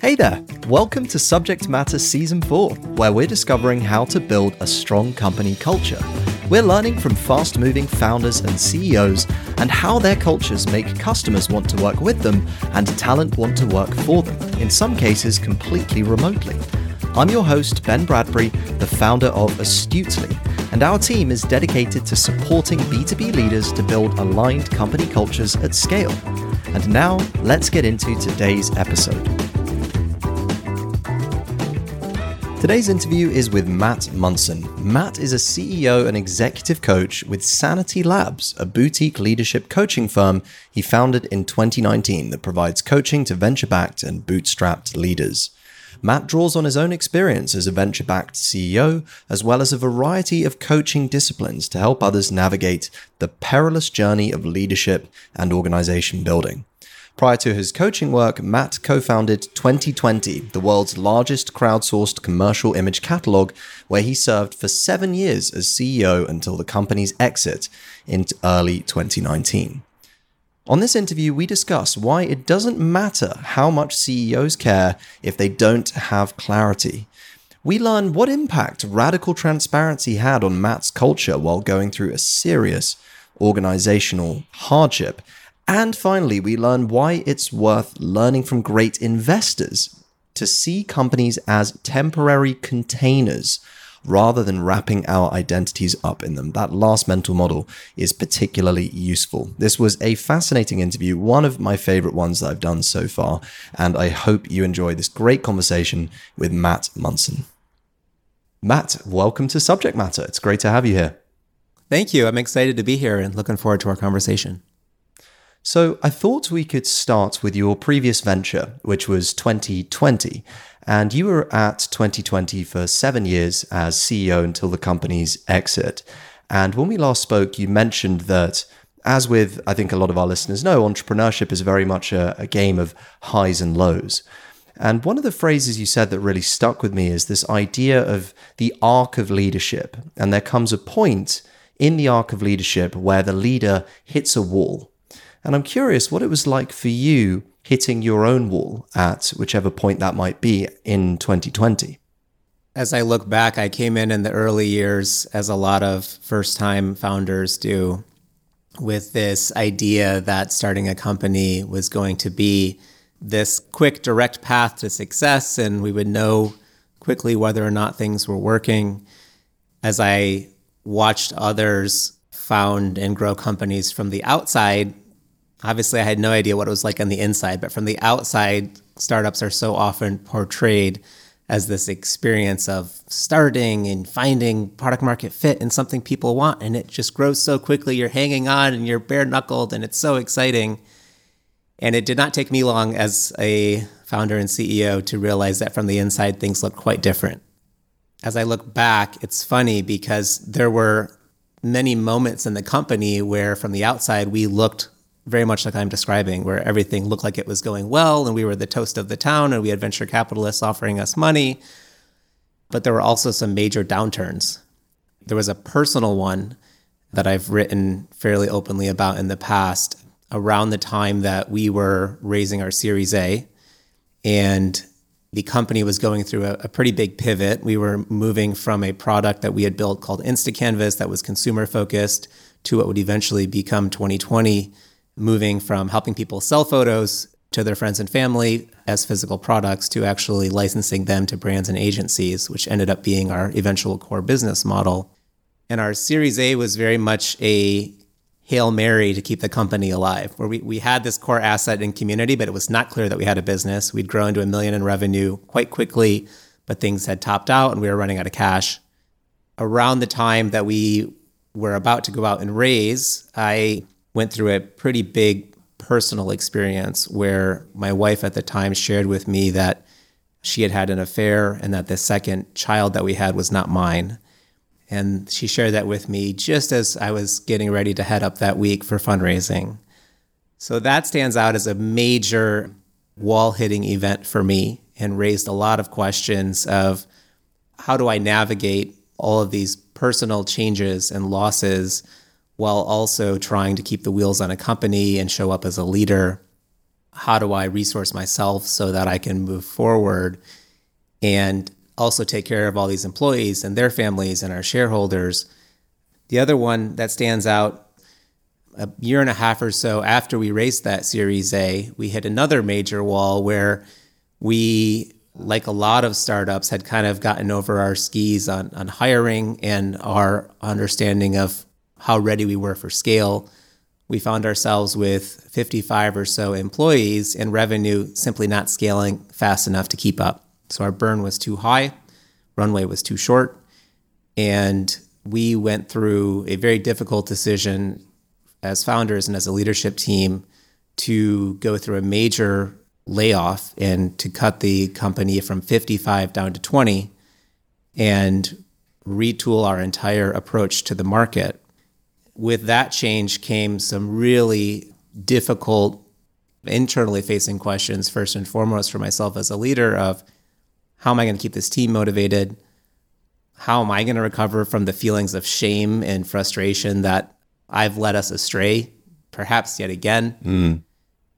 Hey there! Welcome to Subject Matter Season 4, where we're discovering how to build a strong company culture. We're learning from fast moving founders and CEOs and how their cultures make customers want to work with them and talent want to work for them, in some cases completely remotely. I'm your host, Ben Bradbury, the founder of Astutely, and our team is dedicated to supporting B2B leaders to build aligned company cultures at scale. And now, let's get into today's episode. Today's interview is with Matt Munson. Matt is a CEO and executive coach with Sanity Labs, a boutique leadership coaching firm he founded in 2019 that provides coaching to venture backed and bootstrapped leaders. Matt draws on his own experience as a venture backed CEO, as well as a variety of coaching disciplines to help others navigate the perilous journey of leadership and organization building. Prior to his coaching work, Matt co founded Twenty20, the world's largest crowdsourced commercial image catalog, where he served for seven years as CEO until the company's exit in early 2019. On this interview, we discuss why it doesn't matter how much CEOs care if they don't have clarity. We learn what impact radical transparency had on Matt's culture while going through a serious organizational hardship. And finally, we learn why it's worth learning from great investors to see companies as temporary containers rather than wrapping our identities up in them. That last mental model is particularly useful. This was a fascinating interview, one of my favorite ones that I've done so far, and I hope you enjoy this great conversation with Matt Munson. Matt, welcome to Subject Matter. It's great to have you here. Thank you. I'm excited to be here and looking forward to our conversation. So, I thought we could start with your previous venture, which was Twenty20. And you were at Twenty20 for seven years as CEO until the company's exit. And when we last spoke, you mentioned that, as with, I think a lot of our listeners know, entrepreneurship is very much a, a game of highs and lows. And one of the phrases you said that really stuck with me is this idea of the arc of leadership. And there comes a point in the arc of leadership where the leader hits a wall. And I'm curious what it was like for you hitting your own wall at whichever point that might be in Twenty20? As I look back, I came in in the early years, as a lot of first time founders do, with this idea that starting a company was going to be this quick, direct path to success, and we would know quickly whether or not things were working. As I watched others found and grow companies from the outside, obviously I had no idea what it was like on the inside, but from the outside, startups are so often portrayed as this experience of starting and finding product market fit and something people want and it just grows so quickly. You're hanging on and you're bare knuckled and it's so exciting. And it did not take me long as a founder and ceo to realize that from the inside things look quite different. As i look back it's funny because there were many moments in the company where from the outside we looked very much like I'm describing, where everything looked like it was going well and we were the toast of the town and we had venture capitalists offering us money. But there were also some major downturns. There was a personal one that I've written fairly openly about in the past around the time that we were raising our Series A. And the company was going through a, a, pretty big pivot. We were moving from a product that we had built called InstaCanvas that was consumer focused to what would eventually become Twenty20 moving from helping people sell photos to their friends and family as physical products to actually licensing them to brands and agencies, which ended up being our eventual core business model. And our Series A was very much a Hail Mary to keep the company alive, where we, we had this core asset in community, but it was not clear that we had a business. We'd grown to a million in revenue quite quickly, but things had topped out and we were running out of cash. Around the time that we were about to go out and raise, I went through a pretty big personal experience where my wife at the time shared with me that she had had an affair and that the second child that we had was not mine. And she shared that with me just as I was getting ready to head up that week for fundraising. So that stands out as a major wall hitting event for me and raised a lot of questions of how do I navigate all of these personal changes and losses while also trying to keep the wheels on a company and show up as a leader. how do I resource myself so that I can move forward and also take care of all these employees and their families and our shareholders. The other one that stands out a year and a half or so after we raised that Series A, we hit another major wall where we, like a lot of startups, had kind of gotten over our skis on, on hiring and our understanding of how ready we were for scale. We found ourselves with 55 or so employees and revenue simply not scaling fast enough to keep up. So our burn was too high, runway was too short, and we went through a very difficult decision as founders and as a leadership team to go through a major layoff and to cut the company from 55 down to 20 and retool our entire approach to the market. With that change came some really difficult internally facing questions first and foremost for myself as a leader of how am I going to keep this team motivated? How am I going to recover from the feelings of shame and frustration that I've led us astray, perhaps yet again? Mm.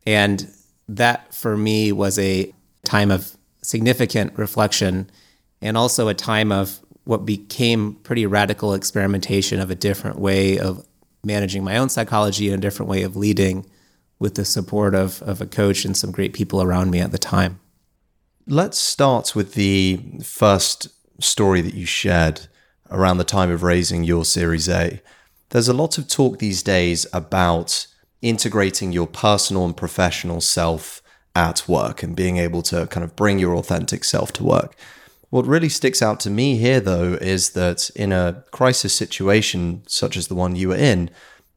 And that for me was a time of significant reflection and also a time of what became pretty radical experimentation of a different way of managing my own psychology and a different way of leading with the support of, of a coach and some great people around me at the time. Let's start with the first story that you shared around the time of raising your Series A. There's a lot of talk these days about integrating your personal and professional self at work and being able to kind of bring your authentic self to work. What really sticks out to me here, though, is that in a crisis situation such as the one you were in,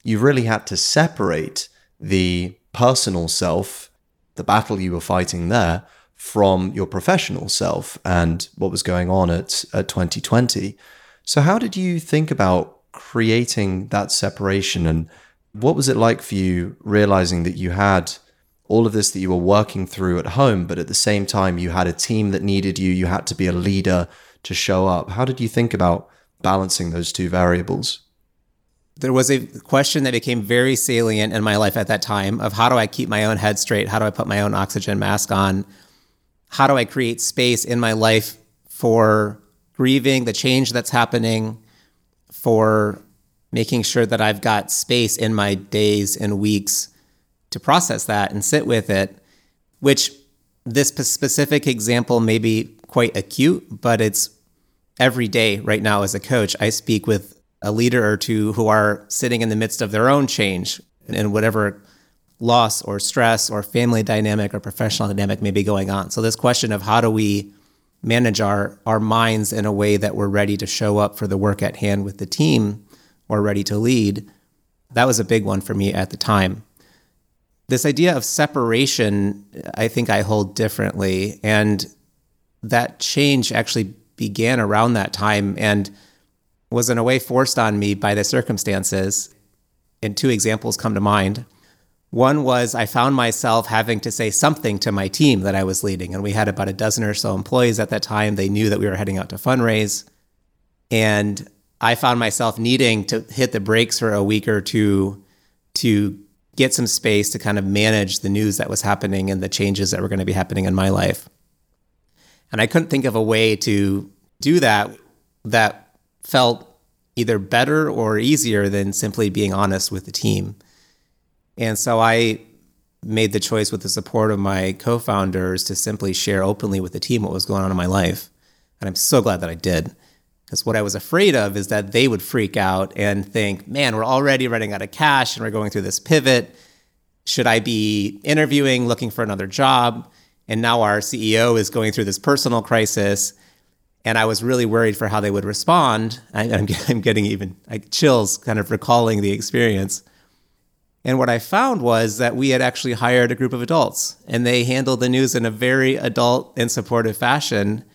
you really had to separate the personal self, the battle you were fighting there, from your professional self and what was going on at, at Twenty20. So, how did you think about creating that separation? And what was it like for you realizing that you had all of this that you were working through at home, but at the same time, you had a team that needed you, you had to be a leader to show up? How did you think about balancing those two variables? There was a question that became very salient in my life at that time of how do I keep my own head straight? How do I put my own oxygen mask on? how do I create space in my life for grieving the change that's happening, for making sure that I've got space in my days and weeks to process that and sit with it, which this specific example may be quite acute, but it's every day right now as a coach. I speak with a leader or two who are sitting in the midst of their own change and whatever loss or stress or family dynamic or professional dynamic may be going on. So this question of how do we manage our our minds in a way that we're ready to show up for the work at hand with the team or ready to lead, that was a big one for me at the time. This idea of separation, I think I hold differently. And that change actually began around that time and was in a way forced on me by the circumstances. And two examples come to mind. One was I found myself having to say something to my team that I was leading. And we had about a dozen or so employees at that time. They knew that we were heading out to fundraise. And I found myself needing to hit the brakes for a week or two to get some space to kind of manage the news that was happening and the changes that were going to be happening in my life. And I couldn't think of a way to do that that felt either better or easier than simply being honest with the team. And so I made the choice with the support of my co-founders to simply share openly with the team what was going on in my life. And I'm so glad that I did. Because what I was afraid of is that they would freak out and think, man, we're already running out of cash and we're going through this pivot. Should I be interviewing, looking for another job? And now our CEO is going through this personal crisis. And I was really worried for how they would respond. I, am getting even like chills kind of recalling the experience. And what I found was that we had actually hired a group of adults and they handled the news in a very adult and supportive fashion.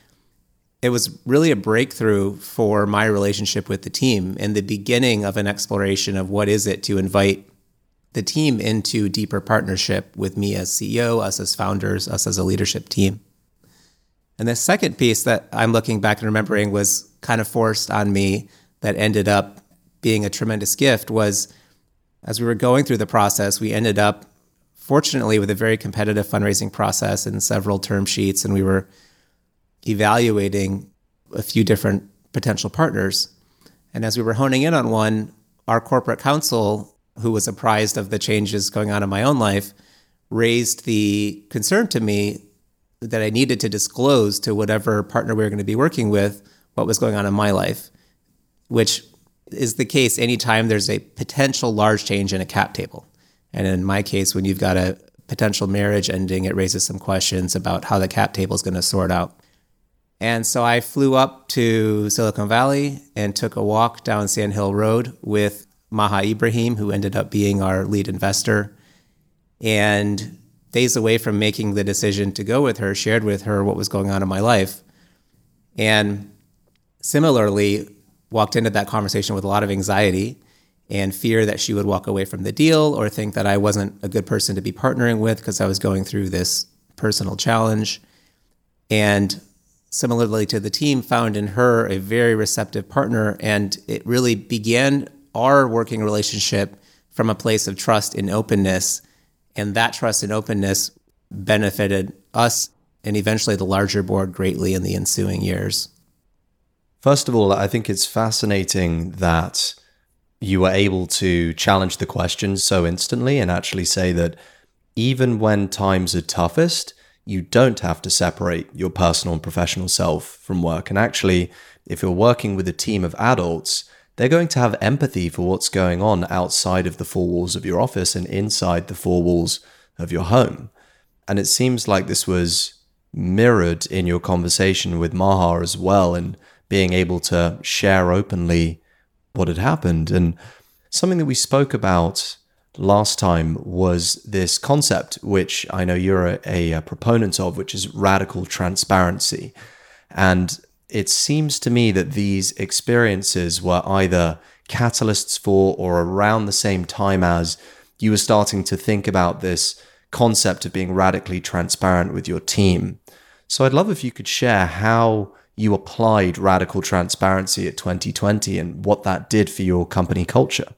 It was really a breakthrough for my relationship with the team and the beginning of an exploration of what is it to invite the team into deeper partnership with me as CEO, us as founders, us as a leadership team. And the second piece that I'm looking back and remembering was kind of forced on me that ended up being a tremendous gift was as we were going through the process, we ended up fortunately with a very competitive fundraising process and several term sheets, and we were evaluating a few different potential partners. And as we were honing in on one, our corporate counsel, who was apprised of the changes going on in my own life, raised the concern to me that I needed to disclose to whatever partner we were going to be working with what was going on in my life, which is the case anytime there's a potential large change in a cap table. And in my case, when you've got a potential marriage ending, it raises some questions about how the cap table is going to sort out. And so I flew up to Silicon Valley and took a walk down Sand Hill Road with Maha Ibrahim, who ended up being our lead investor. And days away from making the decision to go with her, shared with her what was going on in my life. And similarly, walked into that conversation with a lot of anxiety and fear that she would walk away from the deal or think that I wasn't a good person to be partnering with because I was going through this personal challenge. And similarly to the team, found in her a very receptive partner. And it really began our working relationship from a place of trust and openness. And that trust and openness benefited us and eventually the larger board greatly in the ensuing years. First of all, I think it's fascinating that you were able to challenge the questions so instantly and actually say that even when times are toughest, you don't have to separate your personal and professional self from work. And actually, if you're working with a team of adults, they're going to have empathy for what's going on outside of the four walls of your office and inside the four walls of your home. And it seems like this was mirrored in your conversation with Maha as well, and being able to share openly what had happened. And something that we spoke about last time was this concept, which I know you're a, a, proponent of, which is radical transparency. And it seems to me that these experiences were either catalysts for or around the same time as you were starting to think about this concept of being radically transparent with your team. So I'd love if you could share how you applied radical transparency at Twenty20 and what that did for your company culture.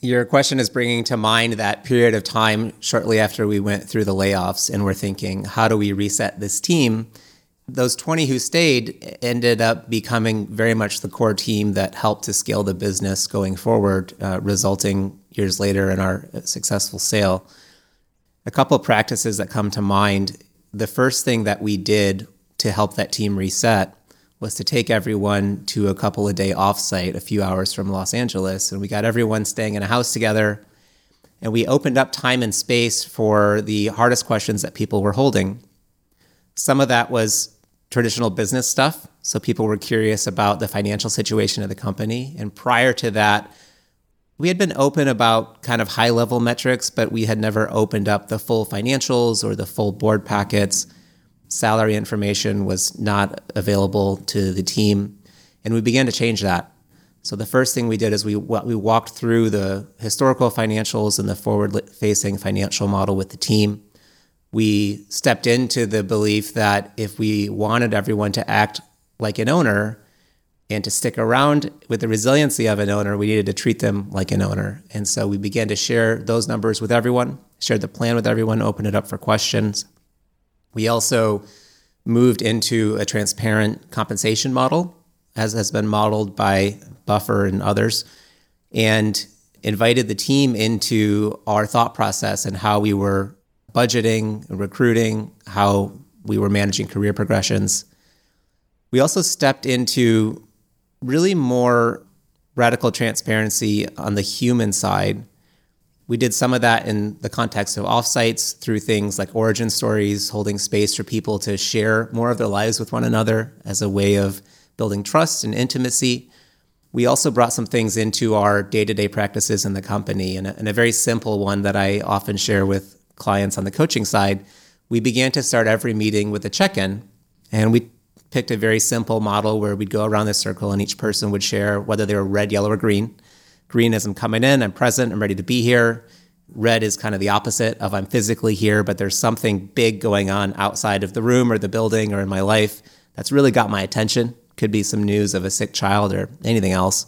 Your question is bringing to mind that period of time shortly after we went through the layoffs and we're thinking, how do we reset this team? Those 20 who stayed ended up becoming very much the core team that helped to scale the business going forward, uh, resulting years later in our successful sale. A couple of practices that come to mind. The first thing that we did to help that team reset was to take everyone to a couple of day offsite a few hours from Los Angeles. And we got everyone staying in a house together. And we opened up time and space for the hardest questions that people were holding. Some of that was traditional business stuff. So people were curious about the financial situation of the company. And prior to that, we had been open about kind of high level metrics, but we had never opened up the full financials or the full board packets salary information was not available to the team, and we began to change that. So the first thing we did is we we walked through the historical financials and the forward-facing financial model with the team. We stepped into the belief that if we wanted everyone to act like an owner and to stick around with the resiliency of an owner, we needed to treat them like an owner. And so we began to share those numbers with everyone, shared the plan with everyone, opened it up for questions. We also moved into a transparent compensation model, as has been modeled by Buffer and others, and invited the team into our thought process and how we were budgeting, recruiting, how we were managing career progressions. We also stepped into really more radical transparency on the human side we did some of that in the context of offsites through things like origin stories, holding space for people to share more of their lives with one another as a way of building trust and intimacy. We also brought some things into our day to day practices in the company. And a, and a very simple one that I often share with clients on the coaching side we began to start every meeting with a check in. And we picked a very simple model where we'd go around the circle and each person would share whether they were red, yellow, or green Green is I'm coming in, I'm present, I'm ready to be here. Red is kind of the opposite of I'm physically here, but there's something big going on outside of the room or the building or in my life that's really got my attention. Could be some news of a sick child or anything else.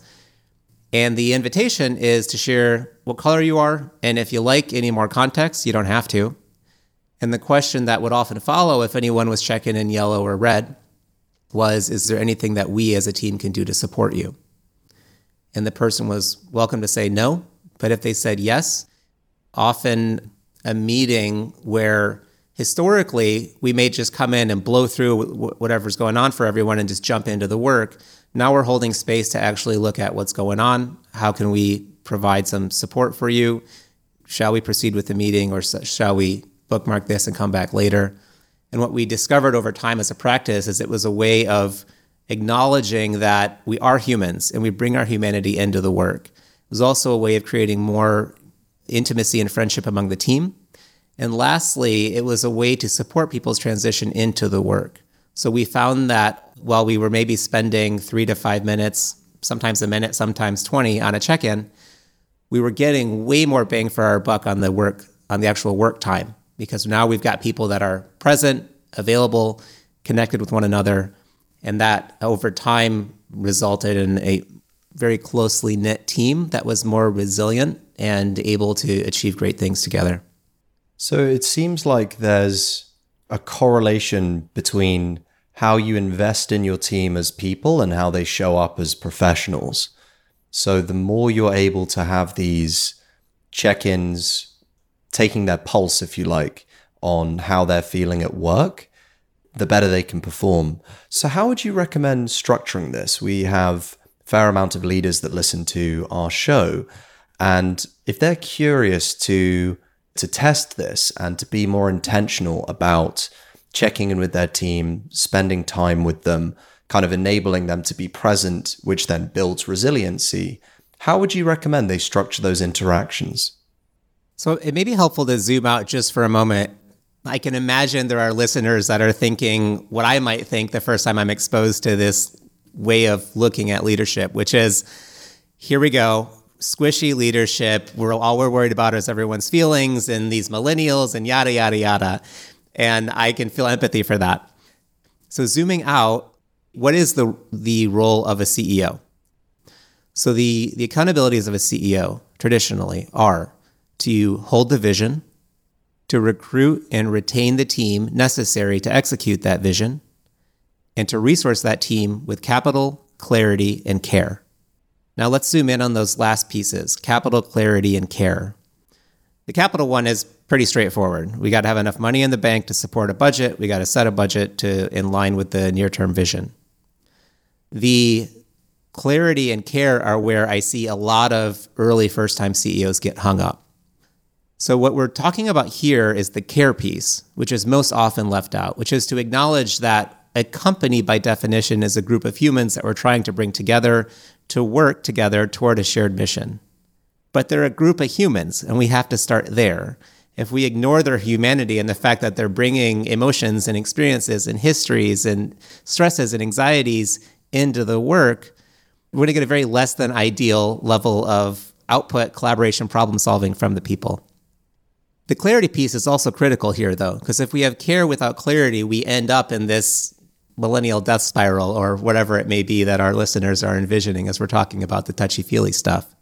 And the invitation is to share what color you are. And if you like any more context, you don't have to. And the question that would often follow if anyone was checking in yellow or red was Is there anything that we as a team can do to support you? And the person was welcome to say no. But if they said yes, often a meeting where historically we may just come in and blow through whatever's going on for everyone and just jump into the work. Now we're holding space to actually look at what's going on. How can we provide some support for you? Shall we proceed with the meeting or shall we bookmark this and come back later? And what we discovered over time as a practice is it was a way of acknowledging that we are humans and we bring our humanity into the work. It was also a way of creating more intimacy and friendship among the team. And lastly, it was a way to support people's transition into the work. So we found that while we were maybe spending three to five minutes, sometimes a minute, sometimes 20 on a check in, we were getting way more bang for our buck on the work, on the actual work time, because now we've got people that are present, available, connected with one another. And that over time resulted in a very closely knit team that was more resilient and able to achieve great things together. So it seems like there's a correlation between how you invest in your team as people and how they show up as professionals. So the more you're able to have these check ins, taking their pulse, if you like, on how they're feeling at work, the better they can perform. So, how would you recommend structuring this? We have a fair amount of leaders that listen to our show. And if they're curious to to test this and to be more intentional about checking in with their team, spending time with them, kind of enabling them to be present, which then builds resiliency. How would you recommend they structure those interactions? So it may be helpful to zoom out just for a moment. I can imagine there are listeners that are thinking what I might think the first time I'm exposed to this way of looking at leadership, which is here we go squishy leadership. We're all we're worried about is everyone's feelings and these millennials and yada yada yada. And I can feel empathy for that. So zooming out, what is the the role of a CEO? So the the accountabilities of a CEO traditionally are to hold the vision, to recruit and retain the team necessary to execute that vision, and to resource that team with capital, clarity, and care. Now let's zoom in on those last pieces capital, clarity, and care. The capital one is pretty straightforward. We got to have enough money in the bank to support a budget. We got to set a budget to in line with the near-term vision. The clarity and care are where I see a lot of early first-time CEOs get hung up. So what we're talking about here is the care piece, which is most often left out, which is to acknowledge that a company by definition is a group of humans that we're trying to bring together to work together toward a shared mission. But they're a group of humans, and we have to start there. If we ignore their humanity and the fact that they're bringing emotions and experiences and histories and stresses and anxieties into the work, we're going to get a very less than ideal level of output, collaboration, problem solving from the people. The clarity piece is also critical here, though, because if we have care without clarity, we end up in this millennial death spiral or whatever it may be that our listeners are envisioning as we're talking about the touchy feely stuff.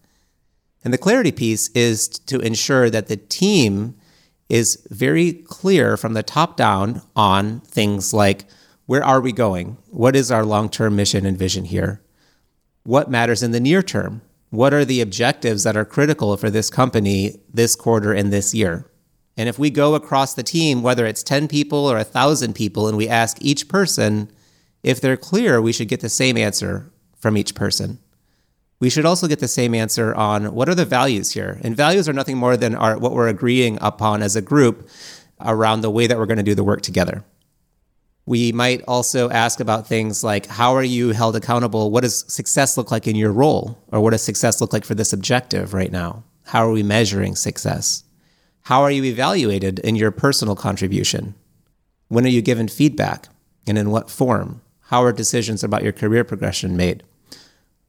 And the clarity piece is to ensure that the team is very clear from the top down on things like where are we going? What is our long term mission and vision here? What matters in the near term? What are the objectives that are critical for this company this quarter and this year? And if we go across the team, whether it's 10 people or 1,000 people, and we ask each person if they're clear, we should get the same answer from each person. We should also get the same answer on what are the values here. And values are nothing more than our, what we're agreeing upon as a group around the way that we're going to do the work together. We might also ask about things like how are you held accountable? What does success look like in your role? Or what does success look like for this objective right now? How are we measuring success? How are you evaluated in your personal contribution? When are you given feedback? And in what form? How are decisions about your career progression made?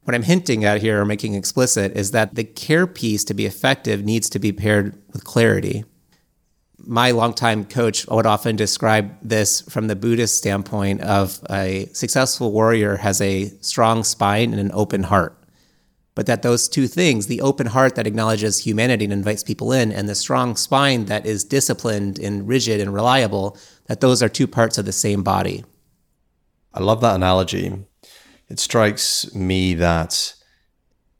What I'm hinting at here or making explicit is that the care piece to be effective needs to be paired with clarity. My longtime coach would often describe this from the Buddhist standpoint of a successful warrior has a strong spine and an open heart. But that those two things, the open heart that acknowledges humanity and invites people in, and the strong spine that is disciplined and rigid and reliable, that those are two parts of the same body. I love that analogy. It strikes me that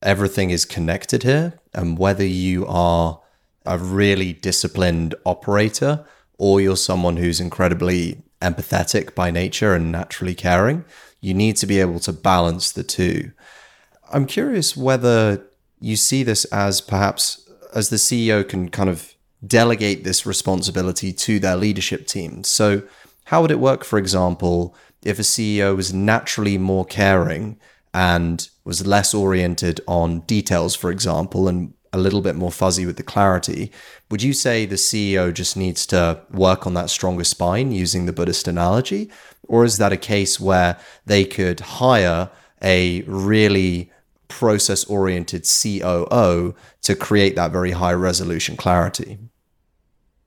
everything is connected here, and whether you are a really disciplined operator or you're someone who's incredibly empathetic by nature and naturally caring, you need to be able to balance the two. I'm curious whether you see this as perhaps as the CEO can kind of delegate this responsibility to their leadership team. So, how would it work, for example, if a CEO was naturally more caring and was less oriented on details, for example, and a little bit more fuzzy with the clarity? Would you say the CEO just needs to work on that stronger spine using the Buddhist analogy? Or is that a case where they could hire a really process oriented COO to create that very high resolution clarity.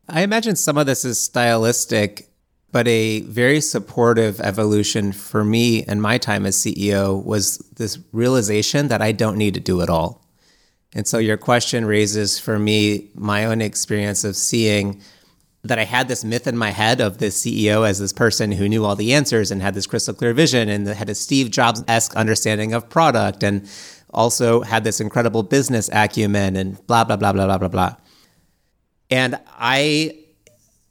I imagine some of this is stylistic, but a very supportive evolution for me and my time as CEO was this realization that I don't need to do it all. And so your question raises for me my own experience of seeing that I had this myth in my head of this CEO as this person who knew all the answers and had this crystal clear vision and had a Steve Jobs esque understanding of product and also had this incredible business acumen and blah, blah, blah, blah, blah, blah, blah. And I,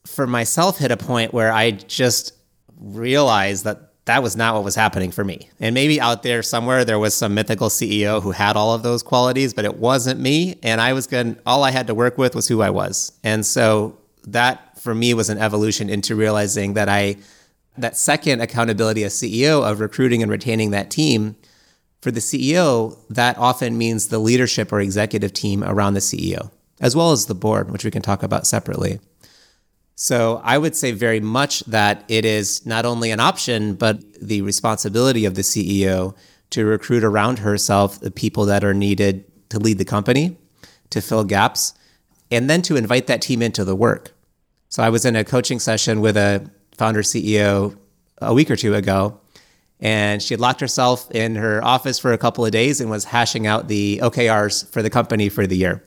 for myself, hit a point where I just realized that that was not what was happening for me. And maybe out there somewhere there was some mythical CEO who had all of those qualities, but it wasn't me. And I was good. All I had to work with was who I was. And so that for me was an evolution into realizing that I that second accountability as CEO of recruiting and retaining that team for the CEO that often means the leadership or executive team around the CEO as well as the board which we can talk about separately so I would say very much that it is not only an option but the responsibility of the CEO to recruit around herself the people that are needed to lead the company to fill gaps and then to invite that team into the work. So I was in a coaching session with a founder CEO a week or two ago, and she had locked herself in her office for a couple of days and was hashing out the OKRs for the company for the year.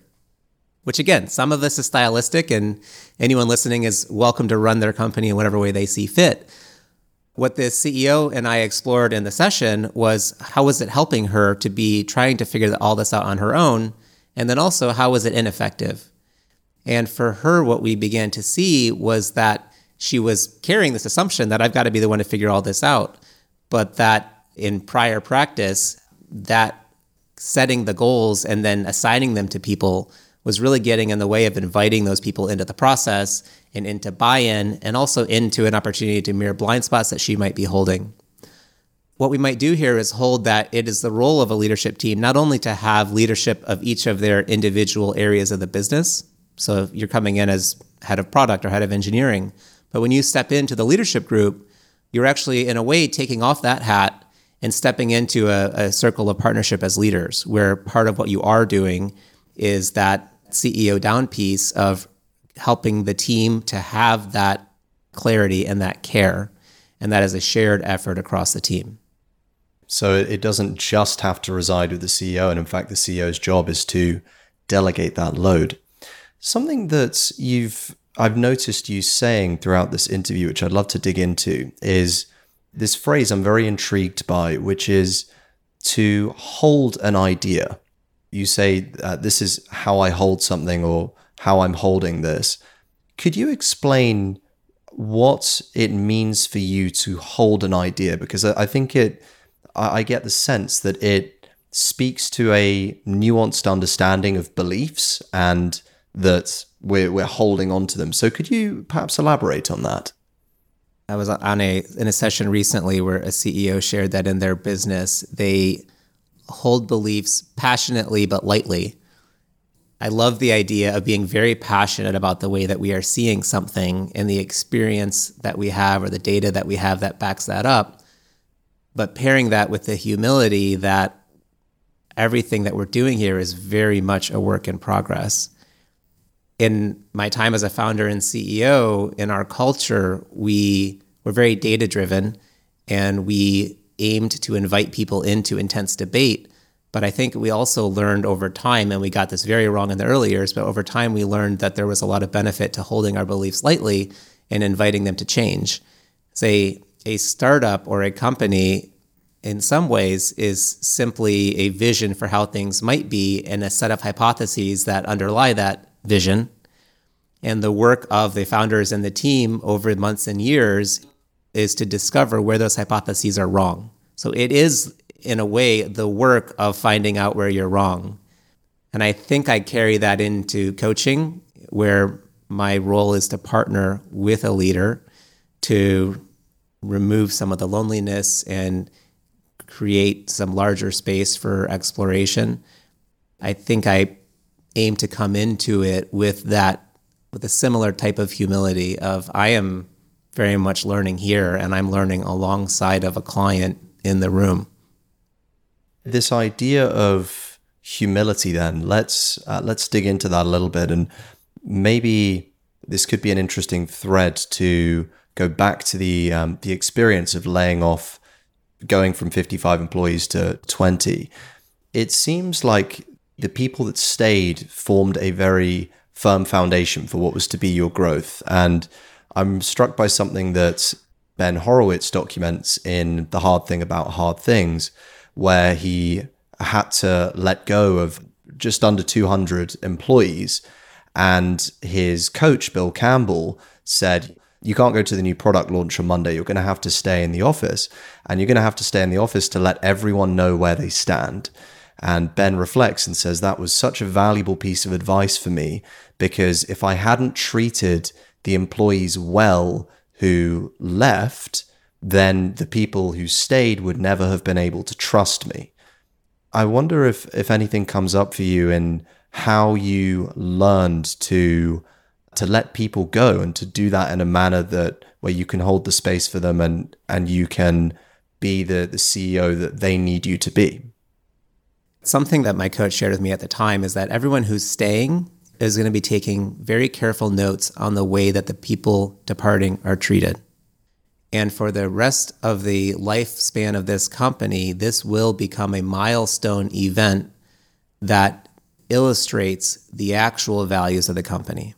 Which again, some of this is stylistic, and anyone listening is welcome to run their company in whatever way they see fit. What the CEO and I explored in the session was how was it helping her to be trying to figure all this out on her own? And then also, how was it ineffective? And for her, what we began to see was that she was carrying this assumption that I've got to be the one to figure all this out. But that in prior practice, that setting the goals and then assigning them to people was really getting in the way of inviting those people into the process and into buy in and also into an opportunity to mirror blind spots that she might be holding. What we might do here is hold that it is the role of a leadership team not only to have leadership of each of their individual areas of the business, so you're coming in as head of product or head of engineering. But when you step into the leadership group, you're actually, in a way, taking off that hat and stepping into a, a circle of partnership as leaders, where part of what you are doing is that CEO down piece of helping the team to have that clarity and that care. And that is a shared effort across the team. So it doesn't just have to reside with the CEO. And in fact, the CEO's job is to delegate that load. Something that you've I've noticed you saying throughout this interview, which I'd love to dig into, is this phrase I'm very intrigued by, which is to hold an idea. You say uh, this is how I hold something or how I'm holding this. Could you explain what it means for you to hold an idea? Because I think it, I get the sense that it speaks to a nuanced understanding of beliefs and that we're we're holding on to them. So could you perhaps elaborate on that? I was on a in a session recently where a CEO shared that in their business they hold beliefs passionately but lightly. I love the idea of being very passionate about the way that we are seeing something and the experience that we have or the data that we have that backs that up. But pairing that with the humility that everything that we're doing here is very much a work in progress in my time as a founder and CEO, in our culture, we were very data driven and we aimed to invite people into intense debate. But I think we also learned over time, and we got this very wrong in the early years, but over time we learned that there was a lot of benefit to holding our beliefs lightly and inviting them to change. Say a startup or a company in some ways is simply a vision for how things might be and a set of hypotheses that underlie that vision. And the work of the founders and the team over months and years is to discover where those hypotheses are wrong. So it is, in a way, the work of finding out where you're wrong. And I think I carry that into coaching, where my role is to partner with a leader to remove some of the loneliness and create some larger space for exploration. I think I aim to come into it with that with a similar type of humility of I am very much learning here and I'm learning alongside of a client in the room. This idea of humility then let's uh, let's dig into that a little bit and maybe this could be an interesting thread to go back to the um, the experience of laying off going from 55 employees to 20 it seems like the people that stayed formed a very firm foundation for what was to be your growth. And I'm struck by something that Ben Horowitz documents in The Hard Thing About Hard Things, where he had to let go of just under 200 employees. And his coach, Bill Campbell, said, You can't go to the new product launch on Monday. You're going to have to stay in the office. And you're going to have to stay in the office to let everyone know where they stand. And Ben reflects and says, That was such a valuable piece of advice for me because if I hadn't treated the employees well who left, then the people who stayed would never have been able to trust me. I wonder if, if anything comes up for you in how you learned to to let people go and to do that in a manner that where you can hold the space for them and and you can be the the CEO that they need you to be. Something that my coach shared with me at the time is that everyone who's staying is going to be taking very careful notes on the way that the people departing are treated. And for the rest of the lifespan of this company, this will become a milestone event that illustrates the actual values of the company.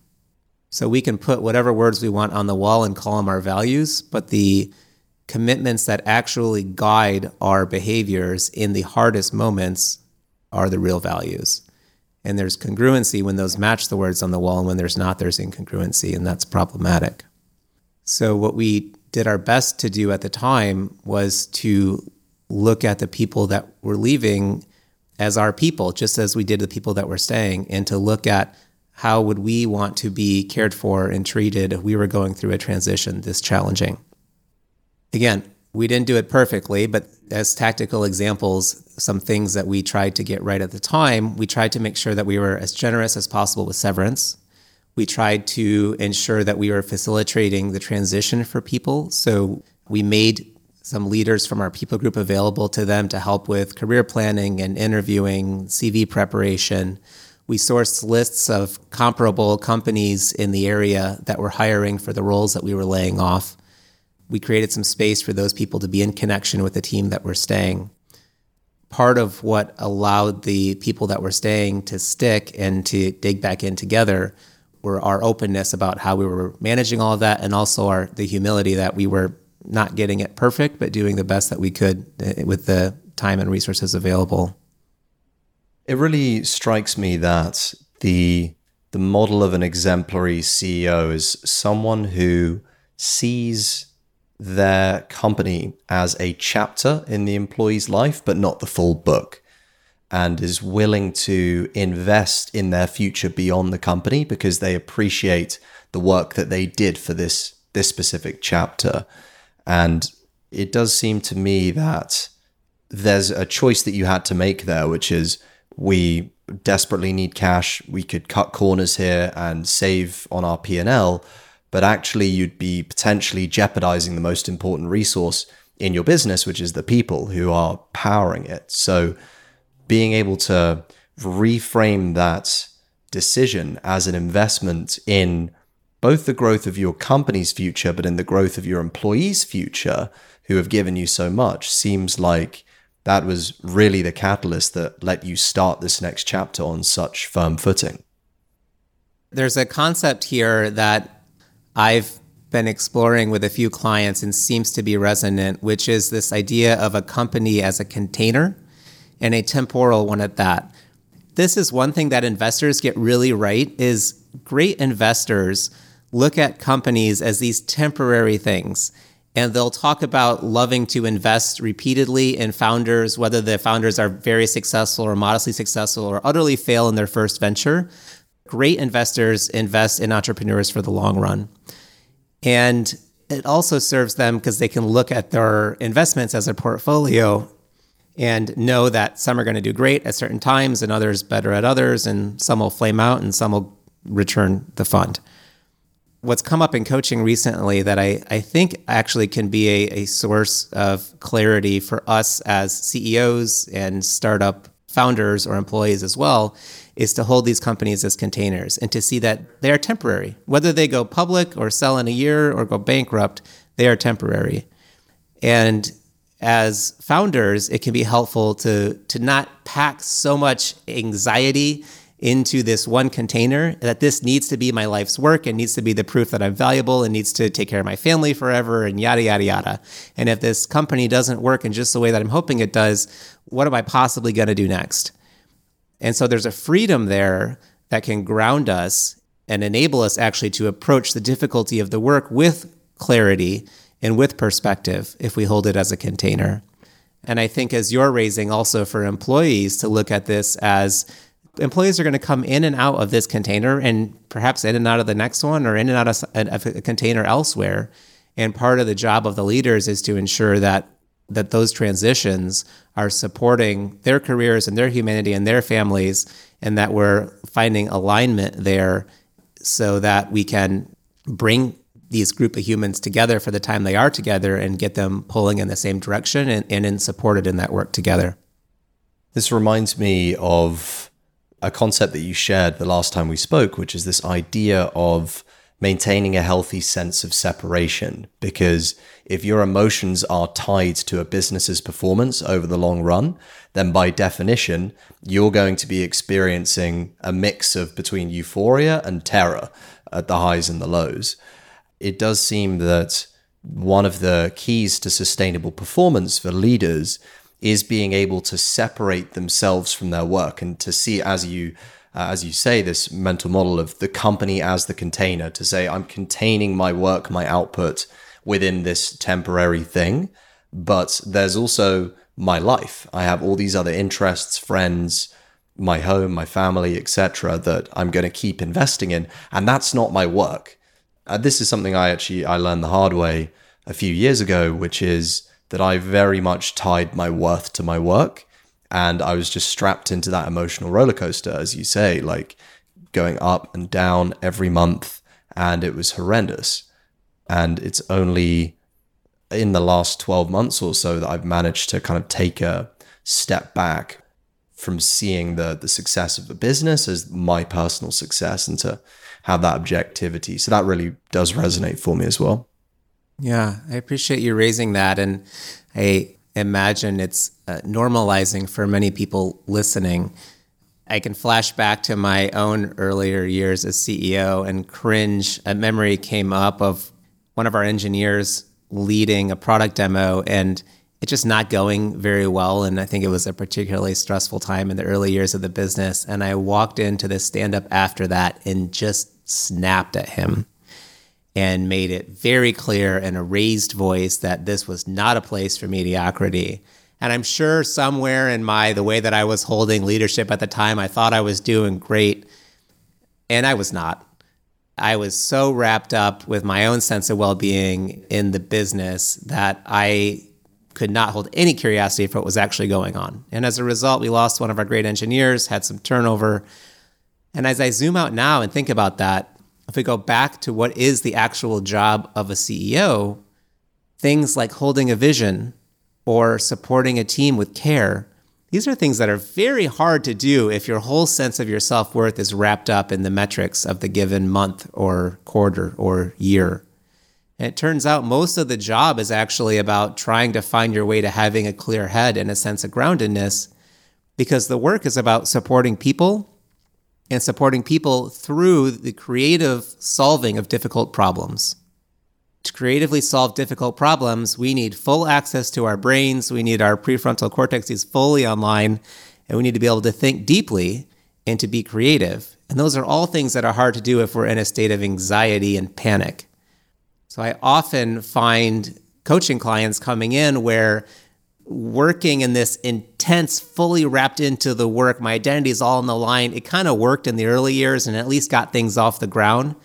So we can put whatever words we want on the wall and call them our values, but the commitments that actually guide our behaviors in the hardest moments are the real values. And there's congruency when those match the words on the wall, and when there's not, there's incongruency, and that's problematic. So, what we did our best to do at the time was to look at the people that were leaving as our people, just as we did the people that were staying, and to look at how would we want to be cared for and treated if we were going through a transition this challenging. Again, we didn't do it perfectly, but as tactical examples, some things that we tried to get right at the time, we tried to make sure that we were as generous as possible with severance. We tried to ensure that we were facilitating the transition for people. So we made some leaders from our people group available to them to help with career planning and interviewing, CV preparation. We sourced lists of comparable companies in the area that were hiring for the roles that we were laying off we created some space for those people to be in connection with the team that were staying. Part of what allowed the people that were staying to stick and to dig back in together were our openness about how we were managing all of that and also our the humility that we were not getting it perfect but doing the best that we could eh, with the time and resources available. It really strikes me that the the model of an exemplary CEO is someone who sees their company as a chapter in the employee's life, but not the full book, and is willing to invest in their future beyond the company because they appreciate the work that they did for this this specific chapter. And it does seem to me that there's a choice that you had to make there, which is we desperately need cash. We could cut corners here and save on our P and L but actually you'd be potentially jeopardizing the most important resource in your business, which is the people who are powering it. So being able to reframe that decision as an investment in both the growth of your company's future, but in the growth of your employees' future who have given you so much seems like that was really the catalyst that let you start this next chapter on such firm footing. There's a concept here that I've been exploring with a few clients and seems to be resonant, which is this idea of a company as a container and a temporal one at that. This is one thing that investors get really right is great investors look at companies as these temporary things and they'll talk about loving to invest repeatedly in founders, whether the founders are very successful or modestly successful or utterly fail in their first venture. Great investors invest in entrepreneurs for the long run. And it also serves them because they can look at their investments as a portfolio and know that some are going to do great at certain times and others better at others, and some will flame out and some will return the fund. What's come up in coaching recently that I, I think actually can be a, a source of clarity for us as CEOs and startup founders or employees as well is to hold these companies as containers and to see that they are temporary. Whether they go public or sell in a year or go bankrupt, they are temporary. And as founders, it can be helpful to, to not pack so much anxiety into this one container that this needs to be my life's work and needs to be the proof that I'm valuable and needs to take care of my family forever and yada, yada, yada. And if this company doesn't work in just the way that I'm hoping it does, what am I possibly going to do next? And so there's a freedom there that can ground us and enable us actually to approach the difficulty of the work with clarity and with perspective if we hold it as a container. And I think as you're raising also for employees to look at this as employees are going to come in and out of this container and perhaps in and out of the next one or in and out of a container elsewhere. And part of the job of the leaders is to ensure that that those transitions are supporting their careers and their humanity and their families, and that we're finding alignment there so that we can bring these group of humans together for the time they are together and get them pulling in the same direction and, and in supported in that work together. This reminds me of a concept that you shared the last time we spoke, which is this idea of maintaining a healthy sense of separation. Because if your emotions are tied to a business's performance over the long run, then by definition, you're going to be experiencing a mix of between euphoria and terror at the highs and the lows. It does seem that one of the keys to sustainable performance for leaders is being able to separate themselves from their work and to see as you uh, as you say, this mental model of the company as the container to say, I'm containing my work, my output within this temporary thing. But there's also my life. I have all these other interests, friends, my home, my family, etc., that I'm going to keep investing in, and that's not my work. Uh, this is something I actually I learned the hard way a few years ago, which is that I very much tied my worth to my work and I was just strapped into that emotional roller coaster, as you say, like going up and down every month, and it was horrendous. And it's only in the last 12 months or so that I've managed to kind of take a step back from seeing the the success of the business as my personal success and to have that objectivity. So that really does resonate for me as well. Yeah, I appreciate you raising that and I imagine it's uh, normalizing for many people listening. I can flash back to my own earlier years as CEO and cringe. A memory came up of one of our engineers leading a product demo and it just not going very well. And I think it was a particularly stressful time in the early years of the business. And I walked into this stand up after that and just snapped at him and made it very clear in a raised voice that this was not a place for mediocrity. And I'm sure somewhere in my the way that I was holding leadership at the time, I thought I was doing great, and I was not. I was so wrapped up with my own sense of well-being in the business that I could not hold any curiosity for what was actually going on. And as a result, we lost one of our great engineers, had some turnover. And as I zoom out now and think about that, if we go back to what is the actual job of a CEO, things like holding a vision or supporting a team with care, these are things that are very hard to do if your whole sense of your self worth is wrapped up in the metrics of the given month or quarter or year. And it turns out most of the job is actually about trying to find your way to having a clear head and a sense of groundedness because the work is about supporting people and supporting people through the creative solving of difficult problems. To creatively solve difficult problems, we need full access to our brains, we need our prefrontal cortex is fully online, and we need to be able to think deeply and to be creative. And those are all things that are hard to do if we're in a state of anxiety and panic. So I often find coaching clients coming in where working in this intense, fully wrapped into the work, my identity is all on the line. It kind of worked in the early years and at least got things off the ground.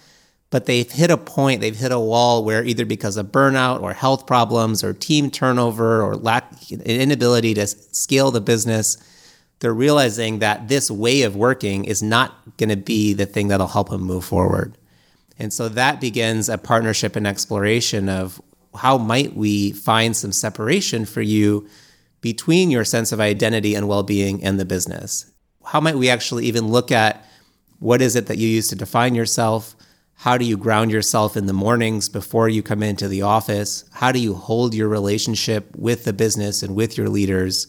But they've hit a point, they've hit a wall where either because of burnout or health problems or team turnover or lack inability to scale the business, they're realizing that this way of working is not going to be the thing that'll help them move forward. And so that begins a partnership and exploration of how might we find some separation for you between your sense of identity and well-being and the business? How might we actually even look at what is it that you use to define yourself? How do you ground yourself in the mornings before you come into the office? How do you hold your relationship with the business and with your leaders?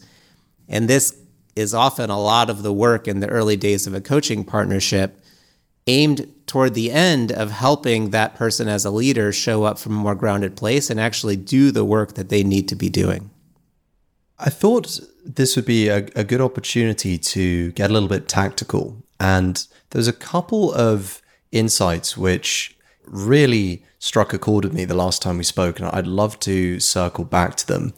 And this is often a lot of the work in the early days of a coaching partnership aimed toward the end of helping that person as a leader show up from a more grounded place and actually do the work that they need to be doing. I thought this would be a, a good opportunity to get a little bit tactical. And there's a couple of insights which really struck a chord with me the last time we spoke, and I'd love to circle back to them.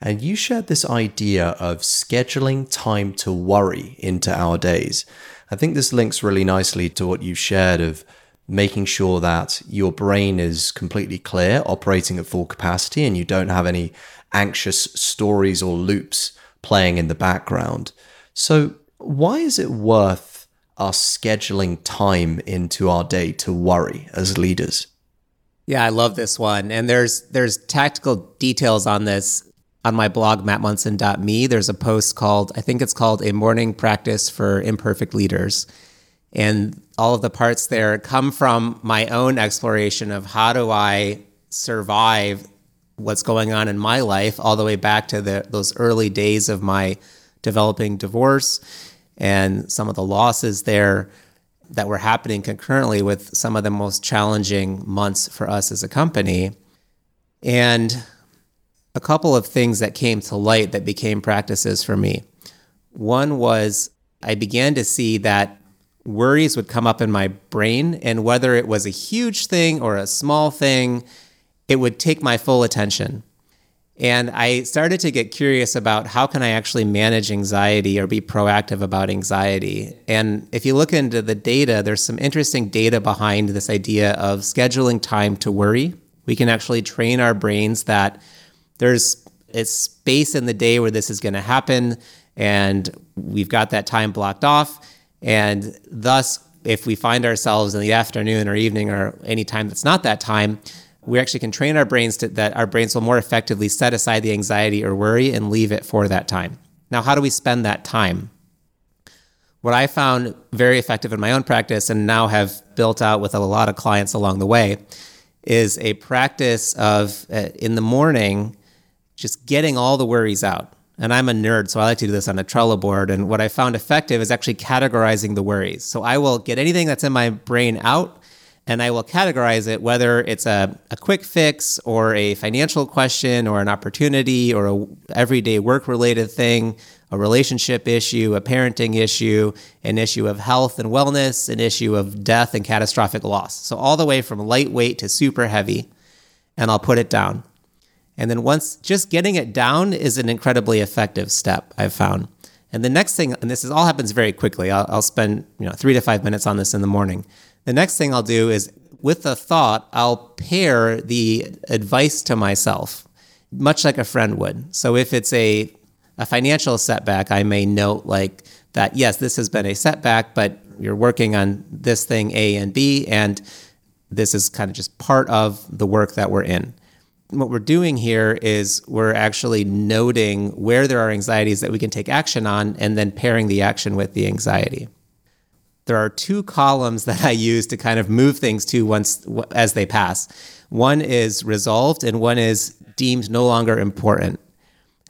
And you shared this idea of scheduling time to worry into our days. I think this links really nicely to what you shared of making sure that your brain is completely clear, operating at full capacity, and you don't have any anxious stories or loops playing in the background. So, why is it worth us scheduling time into our day to worry as leaders? Yeah, I love this one. And there's there's tactical details on this on my blog, mattmunson.me, there's a post called, I think it's called A Morning Practice for Imperfect Leaders. And all of the parts there come from my own exploration of how do I survive what's going on in my life, all the way back to the, those early days of my developing divorce and some of the losses there that were happening concurrently with some of the most challenging months for us as a company. And a couple of things that came to light that became practices for me. One was I began to see that worries would come up in my brain, and whether it was a huge thing or a small thing, it would take my full attention. And I started to get curious about how can I actually manage anxiety or be proactive about anxiety. And if you look into the data, there's some interesting data behind this idea of scheduling time to worry. We can actually train our brains that there's a space in the day where this is going to happen, and we've got that time blocked off. And thus, if we find ourselves in the afternoon or evening or any time that's not that time, we actually can train our brains to, that our brains will more effectively set aside the anxiety or worry and leave it for that time. Now, how do we spend that time? What I found very effective in my own practice and now have built out with a lot of clients along the way is a practice of uh, in the morning just getting all the worries out. And I'm a nerd, so I like to do this on a Trello board. And what I found effective is actually categorizing the worries. So I will get anything that's in my brain out and I will categorize it, whether it's a, a quick fix or a financial question or an opportunity or a everyday work related thing, a relationship issue, a parenting issue, an issue of health and wellness, an issue of death and catastrophic loss. So all the way from lightweight to super heavy. And I'll put it down. And then once just getting it down is an incredibly effective step, I've found. And the next thing, and this is all happens very quickly. I'll, I'll spend you know three to five minutes on this in the morning. The next thing I'll do is with the thought, I'll pair the advice to myself, much like a friend would. So if it's a a financial setback, I may note like that. Yes, this has been a setback, but you're working on this thing A and B, and this is kind of just part of the work that we're in what we're doing here is we're actually noting where there are anxieties that we can take action on and then pairing the action with the anxiety. There are two columns that I use to kind of move things to once as they pass. One is resolved and one is deemed no longer important.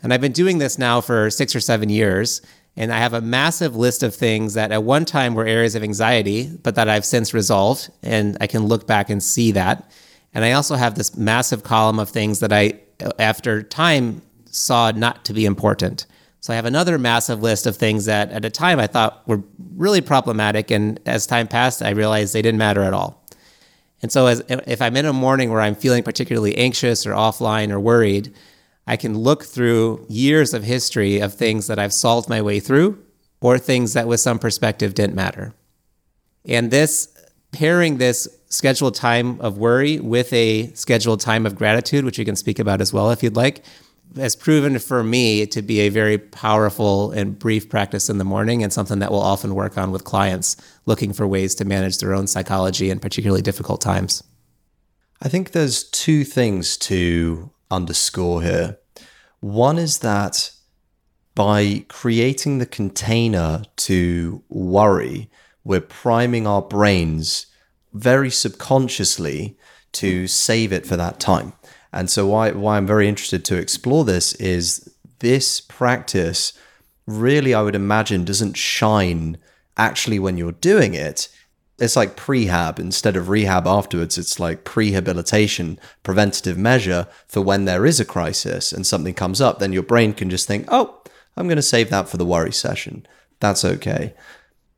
And I've been doing this now for six or seven years. And I have a massive list of things that at one time were areas of anxiety, but that I've since resolved. And I can look back and see that. And I also have this massive column of things that I, after time, saw not to be important. So I have another massive list of things that at a time I thought were really problematic. And as time passed, I realized they didn't matter at all. And so as, if I'm in a morning where I'm feeling particularly anxious or offline or worried, I can look through years of history of things that I've solved my way through or things that with some perspective didn't matter. And this pairing this scheduled time of worry with a scheduled time of gratitude, which you can speak about as well if you'd like, has proven for me to be a very powerful and brief practice in the morning and something that we'll often work on with clients looking for ways to manage their own psychology in particularly difficult times. I think there's two things to underscore here. One is that by creating the container to worry, we're priming our brains very subconsciously to save it for that time. And so why why I'm very interested to explore this is this practice really I would imagine doesn't shine actually when you're doing it. It's like prehab instead of rehab afterwards. It's like prehabilitation, preventative measure for when there is a crisis and something comes up, then your brain can just think, oh, I'm going to save that for the worry session. That's okay.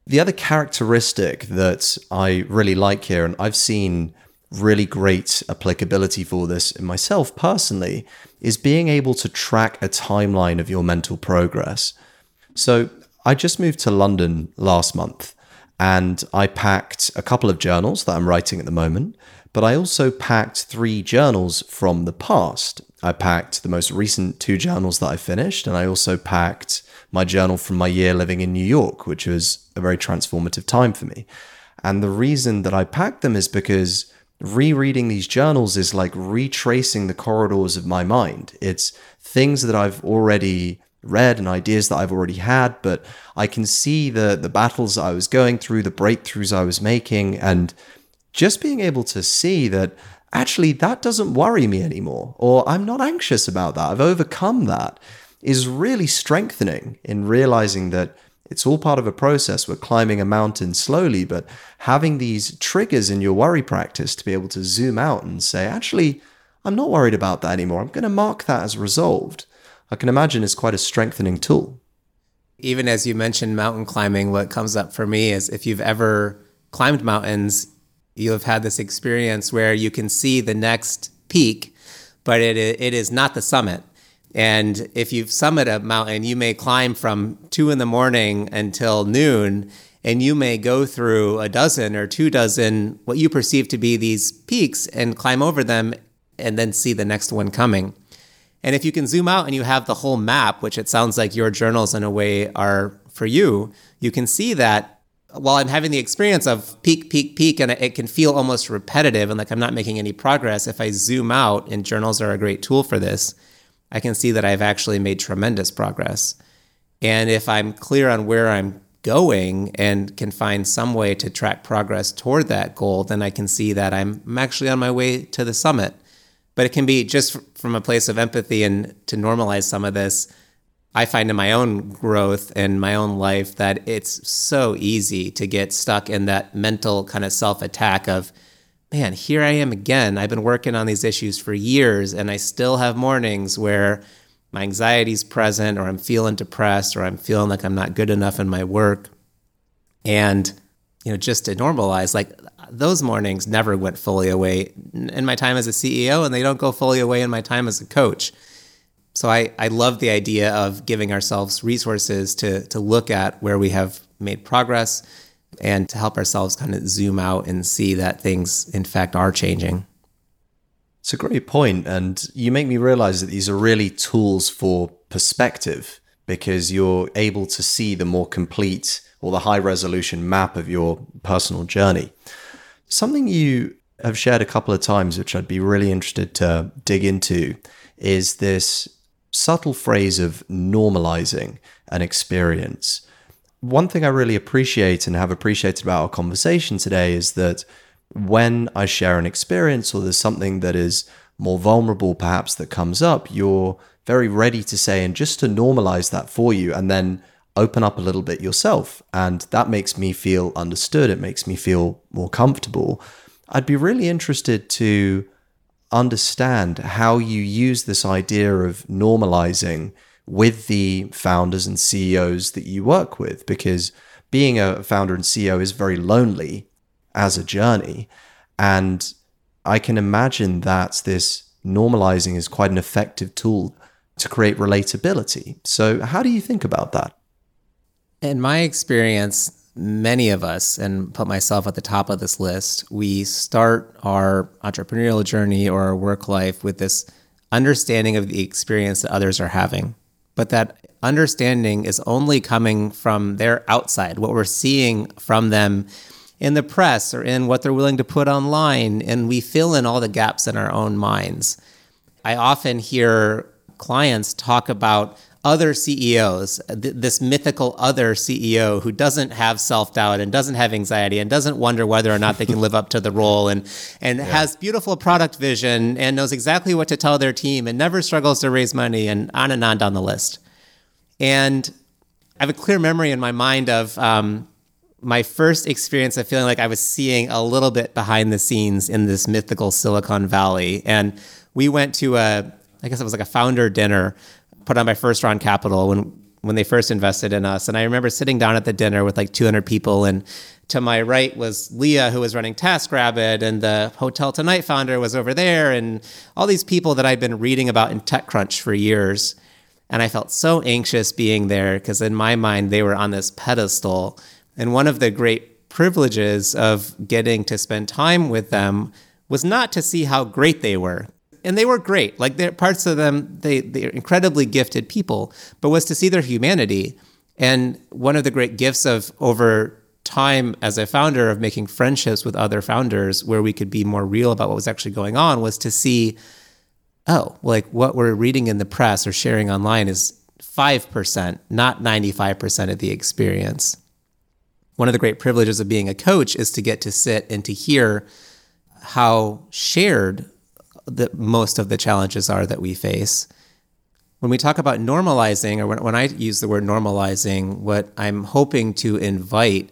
The other characteristic that I really like here, and I've seen really great applicability for this in myself personally is being able to track a timeline of your mental progress. So I just moved to London last month and I packed a couple of journals that I'm writing at the moment, but I also packed three journals from the past. I packed the most recent two journals that I finished, and I also packed my journal from my year living in New York, which was a very transformative time for me. And the reason that I packed them is because rereading these journals is like retracing the corridors of my mind. It's things that I've already read and ideas that I've already had, but I can see the the battles I was going through, the breakthroughs I was making, and just being able to see that actually that doesn't worry me anymore, or I'm not anxious about that. I've overcome that is really strengthening in realizing that it's all part of a process. We're climbing a mountain slowly, but having these triggers in your worry practice to be able to zoom out and say, actually, I'm not worried about that anymore. I'm going to mark that as resolved. I can imagine it's quite a strengthening tool. Even as you mentioned mountain climbing, what comes up for me is if you've ever climbed mountains, you have had this experience where you can see the next peak, but it, it is not the summit. And if you've summit a mountain, you may climb from two in the morning until noon, and you may go through a dozen or two dozen what you perceive to be these peaks and climb over them and then see the next one coming. And if you can zoom out and you have the whole map, which it sounds like your journals in a way are for you, you can see that while I'm having the experience of peak, peak, peak, and it can feel almost repetitive and like I'm not making any progress, if I zoom out, and journals are a great tool for this, I can see that I've actually made tremendous progress. And if I'm clear on where I'm going and can find some way to track progress toward that goal, then I can see that I'm, actually on my way to the summit. But it can be just from a place of empathy and to normalize some of this. I find in my own growth and my own life that it's so easy to get stuck in that mental kind of self attack of, man, here I am again. I've been working on these issues for years, and I still have mornings where my anxiety is present, or I'm feeling depressed, or I'm feeling like I'm not good enough in my work. And, you know, just to normalize, like those mornings never went fully away in my time as a CEO, and they don't go fully away in my time as a coach. So I, I love the idea of giving ourselves resources to, to look at where we have made progress and to help ourselves kind of zoom out and see that things, in fact, are changing. It's a great point, and you make me realize that these are really tools for perspective because you're able to see the more complete or the high resolution map of your personal journey. Something you have shared a couple of times, which I'd be really interested to dig into, is this subtle phrase of normalizing an experience. One thing I really appreciate and have appreciated about our conversation today is that when I share an experience or there's something that is more vulnerable, perhaps that comes up, you're very ready to say, and just to normalize that for you, and then open up a little bit yourself. And that makes me feel understood. It makes me feel more comfortable. I'd be really interested to understand how you use this idea of normalizing with the founders and CEOs that you work with, because being a founder and CEO is very lonely as a journey. And I can imagine that this normalizing is quite an effective tool to create relatability. So, how do you think about that? In my experience, many of us, and put myself at the top of this list, we start our entrepreneurial journey or our work life with this understanding of the experience that others are having. But that understanding is only coming from their outside, what we're seeing from them in the press or in what they're willing to put online. And we fill in all the gaps in our own minds. I often hear clients talk about other CEOs, th- this mythical other CEO who doesn't have self doubt and doesn't have anxiety and doesn't wonder whether or not they can live up to the role and and yeah. has beautiful product vision and knows exactly what to tell their team and never struggles to raise money and on and on down the list. And I have a clear memory in my mind of um, my first experience of feeling like I was seeing a little bit behind the scenes in this mythical Silicon Valley. And we went to a, I guess it was like a founder dinner put on by First Round Capital when when they first invested in us. And I remember sitting down at the dinner with like 200 people and to my right was Leah, who was running TaskRabbit, and the Hotel Tonight founder was over there, and all these people that I'd been reading about in TechCrunch for years. And I felt so anxious being there because in my mind, they were on this pedestal. And one of the great privileges of getting to spend time with them was not to see how great they were, and they were great. Like there parts of them, they they're incredibly gifted people, but was to see their humanity. And one of the great gifts of over time as a founder of making friendships with other founders where we could be more real about what was actually going on was to see, oh, like what we're reading in the press or sharing online is 5%, not 95% of the experience. One of the great privileges of being a coach is to get to sit and to hear how shared the most of the challenges are that we face. When we talk about normalizing, or when, when I use the word normalizing, what I'm hoping to invite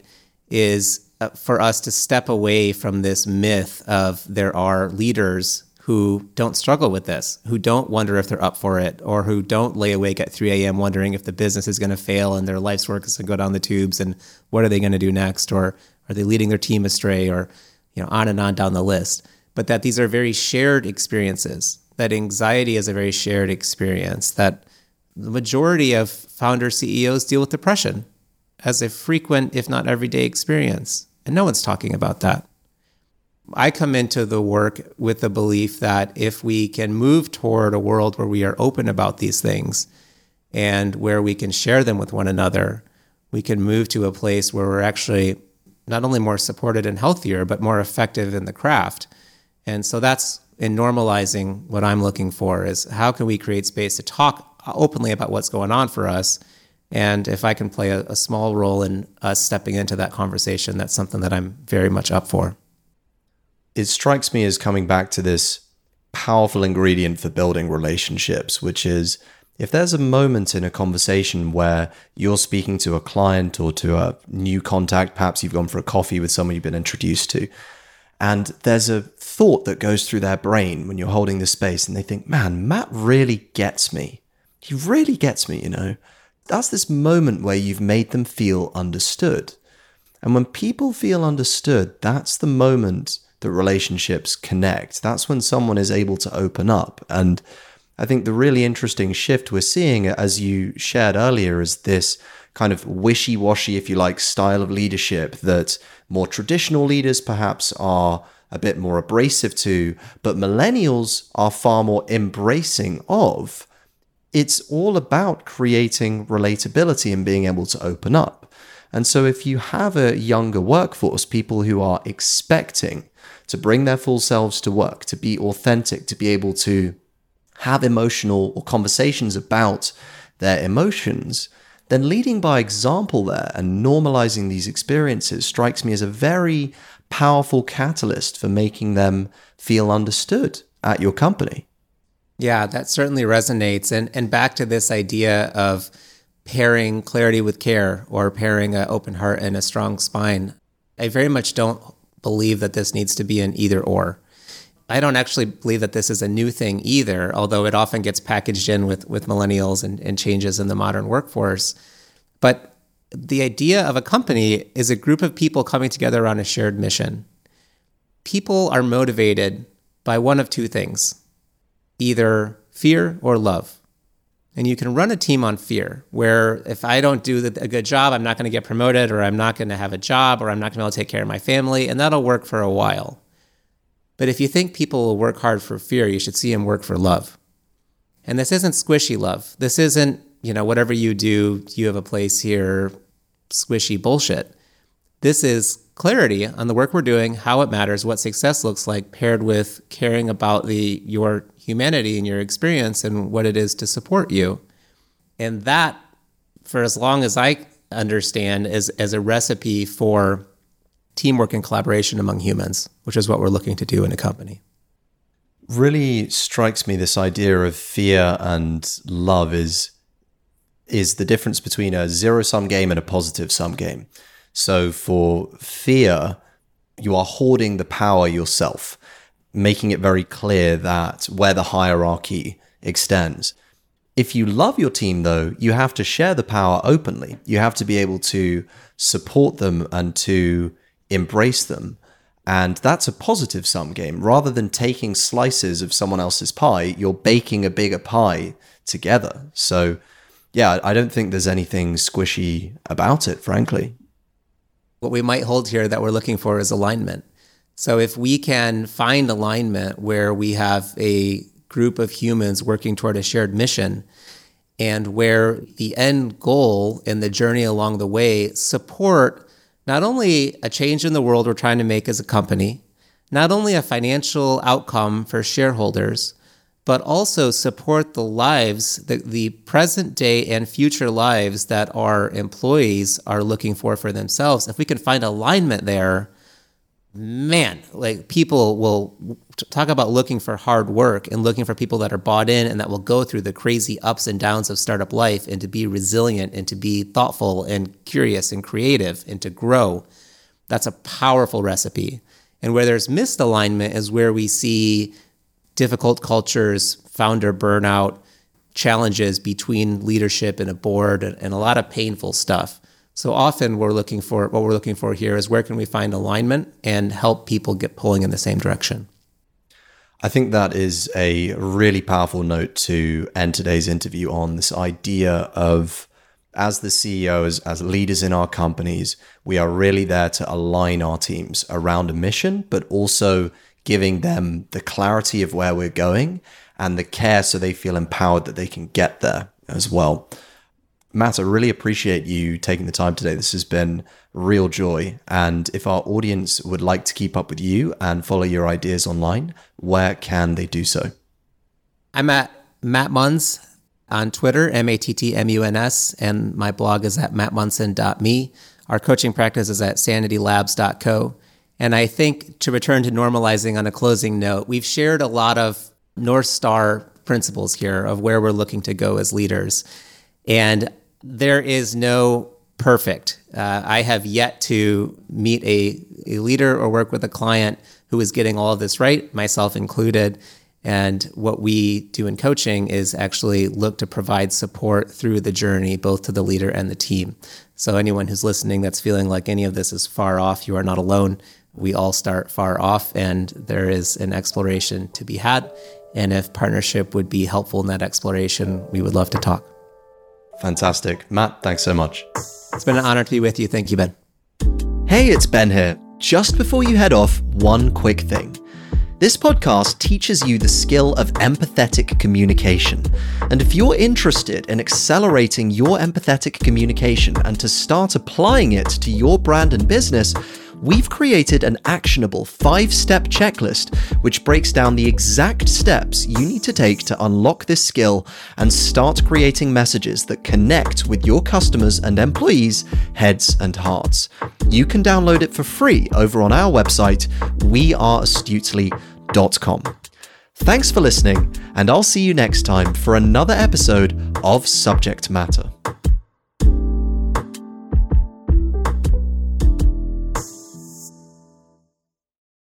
is uh, for us to step away from this myth of there are leaders who don't struggle with this, who don't wonder if they're up for it, or who don't lay awake at 3 a.m. wondering if the business is going to fail and their life's work is going to go down the tubes and what are they going to do next, or are they leading their team astray, or you know, on and on down the list but that these are very shared experiences, that anxiety is a very shared experience, that the majority of founder CEOs deal with depression as a frequent, if not everyday experience. And no one's talking about that. I come into the work with the belief that if we can move toward a world where we are open about these things and where we can share them with one another, we can move to a place where we're actually not only more supported and healthier, but more effective in the craft and so that's in normalizing what I'm looking for is how can we create space to talk openly about what's going on for us. And if I can play a, a small role in us stepping into that conversation, that's something that I'm very much up for. It strikes me as coming back to this powerful ingredient for building relationships, which is if there's a moment in a conversation where you're speaking to a client or to a new contact, perhaps you've gone for a coffee with someone you've been introduced to, and there's a thought that goes through their brain when you're holding the space, and they think, man, Matt really gets me. He really gets me, you know. That's this moment where you've made them feel understood. And when people feel understood, that's the moment that relationships connect. That's when someone is able to open up. And I think the really interesting shift we're seeing, as you shared earlier, is this kind of wishy washy, if you like, style of leadership that more traditional leaders perhaps are a bit more abrasive to, but millennials are far more embracing of. It's all about creating relatability and being able to open up. And so, if you have a younger workforce, people who are expecting to bring their full selves to work, to be authentic, to be able to have emotional or conversations about their emotions, then leading by example there and normalizing these experiences strikes me as a very powerful catalyst for making them feel understood at your company. Yeah, that certainly resonates. And and back to this idea of pairing clarity with care or pairing an open heart and a strong spine. I very much don't believe that this needs to be an either or. I don't actually believe that this is a new thing either, although it often gets packaged in with, with millennials and, and changes in the modern workforce. But the idea of a company is a group of people coming together around a shared mission. People are motivated by one of two things either fear or love. And you can run a team on fear, where if I don't do a good job, I'm not going to get promoted, or I'm not going to have a job, or I'm not going to be able to take care of my family, and that'll work for a while. But if you think people will work hard for fear, you should see them work for love. And this isn't squishy love. This isn't, you know, whatever you do, you have a place here, squishy bullshit. This is clarity on the work we're doing, how it matters, what success looks like, paired with caring about the your humanity and your experience and what it is to support you. And that, for as long as I understand, is as a recipe for teamwork and collaboration among humans, which is what we're looking to do in a company. Really strikes me this idea of fear and love is is the difference between a zero sum game and a positive sum game. So for fear, you are hoarding the power yourself, making it very clear that where the hierarchy extends. If you love your team, though, you have to share the power openly. You have to be able to support them and to embrace them. And that's a positive sum game. Rather than taking slices of someone else's pie, you're baking a bigger pie together. So, yeah, I don't think there's anything squishy about it, frankly. What we might hold here that we're looking for is alignment. So, if we can find alignment where we have a group of humans working toward a shared mission, and where the end goal and the journey along the way support not only a change in the world we're trying to make as a company, not only a financial outcome for shareholders, but also support the lives, the, the present day and future lives that our employees are looking for for themselves. If we can find alignment there, man, like people will talk about looking for hard work and looking for people that are bought in and that will go through the crazy ups and downs of startup life and to be resilient and to be thoughtful and curious and creative and to grow. That's a powerful recipe. And where there's misalignment is where we see difficult cultures, founder burnout, challenges between leadership and a board, and a lot of painful stuff. So often we're looking for what we're looking for here is where can we find alignment and help people get pulling in the same direction. I think that is a really powerful note to end today's interview on this idea of as the CEOs, as leaders in our companies, we are really there to align our teams around a mission, but also giving them the clarity of where we're going and the care so they feel empowered that they can get there as well. Matt, I really appreciate you taking the time today. This has been real joy. And if our audience would like to keep up with you and follow your ideas online, where can they do so? I'm at Matt Munns on Twitter, M A T T M U N S, and my blog is at mattmunson.me. Our coaching practice is at sanitylabs.co. And I think to return to normalizing on a closing note, we've shared a lot of North Star principles here of where we're looking to go as leaders. And there is no perfect. Uh, I have yet to meet a, a leader or work with a client who is getting all of this right, myself included. And what we do in coaching is actually look to provide support through the journey, both to the leader and the team. So, anyone who's listening that's feeling like any of this is far off, you are not alone. We all start far off, and there is an exploration to be had. And if partnership would be helpful in that exploration, we would love to talk. Fantastic. Matt, thanks so much. It's been an honor to be with you. Thank you, Ben. Hey, it's Ben here. Just before you head off, one quick thing. This podcast teaches you the skill of empathetic communication. And if you're interested in accelerating your empathetic communication and to start applying it to your brand and business, we've created an actionable five step checklist which breaks down the exact steps you need to take to unlock this skill and start creating messages that connect with your customers and employees' heads and hearts. You can download it for free over on our website, weareastutely.com. Thanks for listening, and I'll see you next time for another episode of Subject Matter.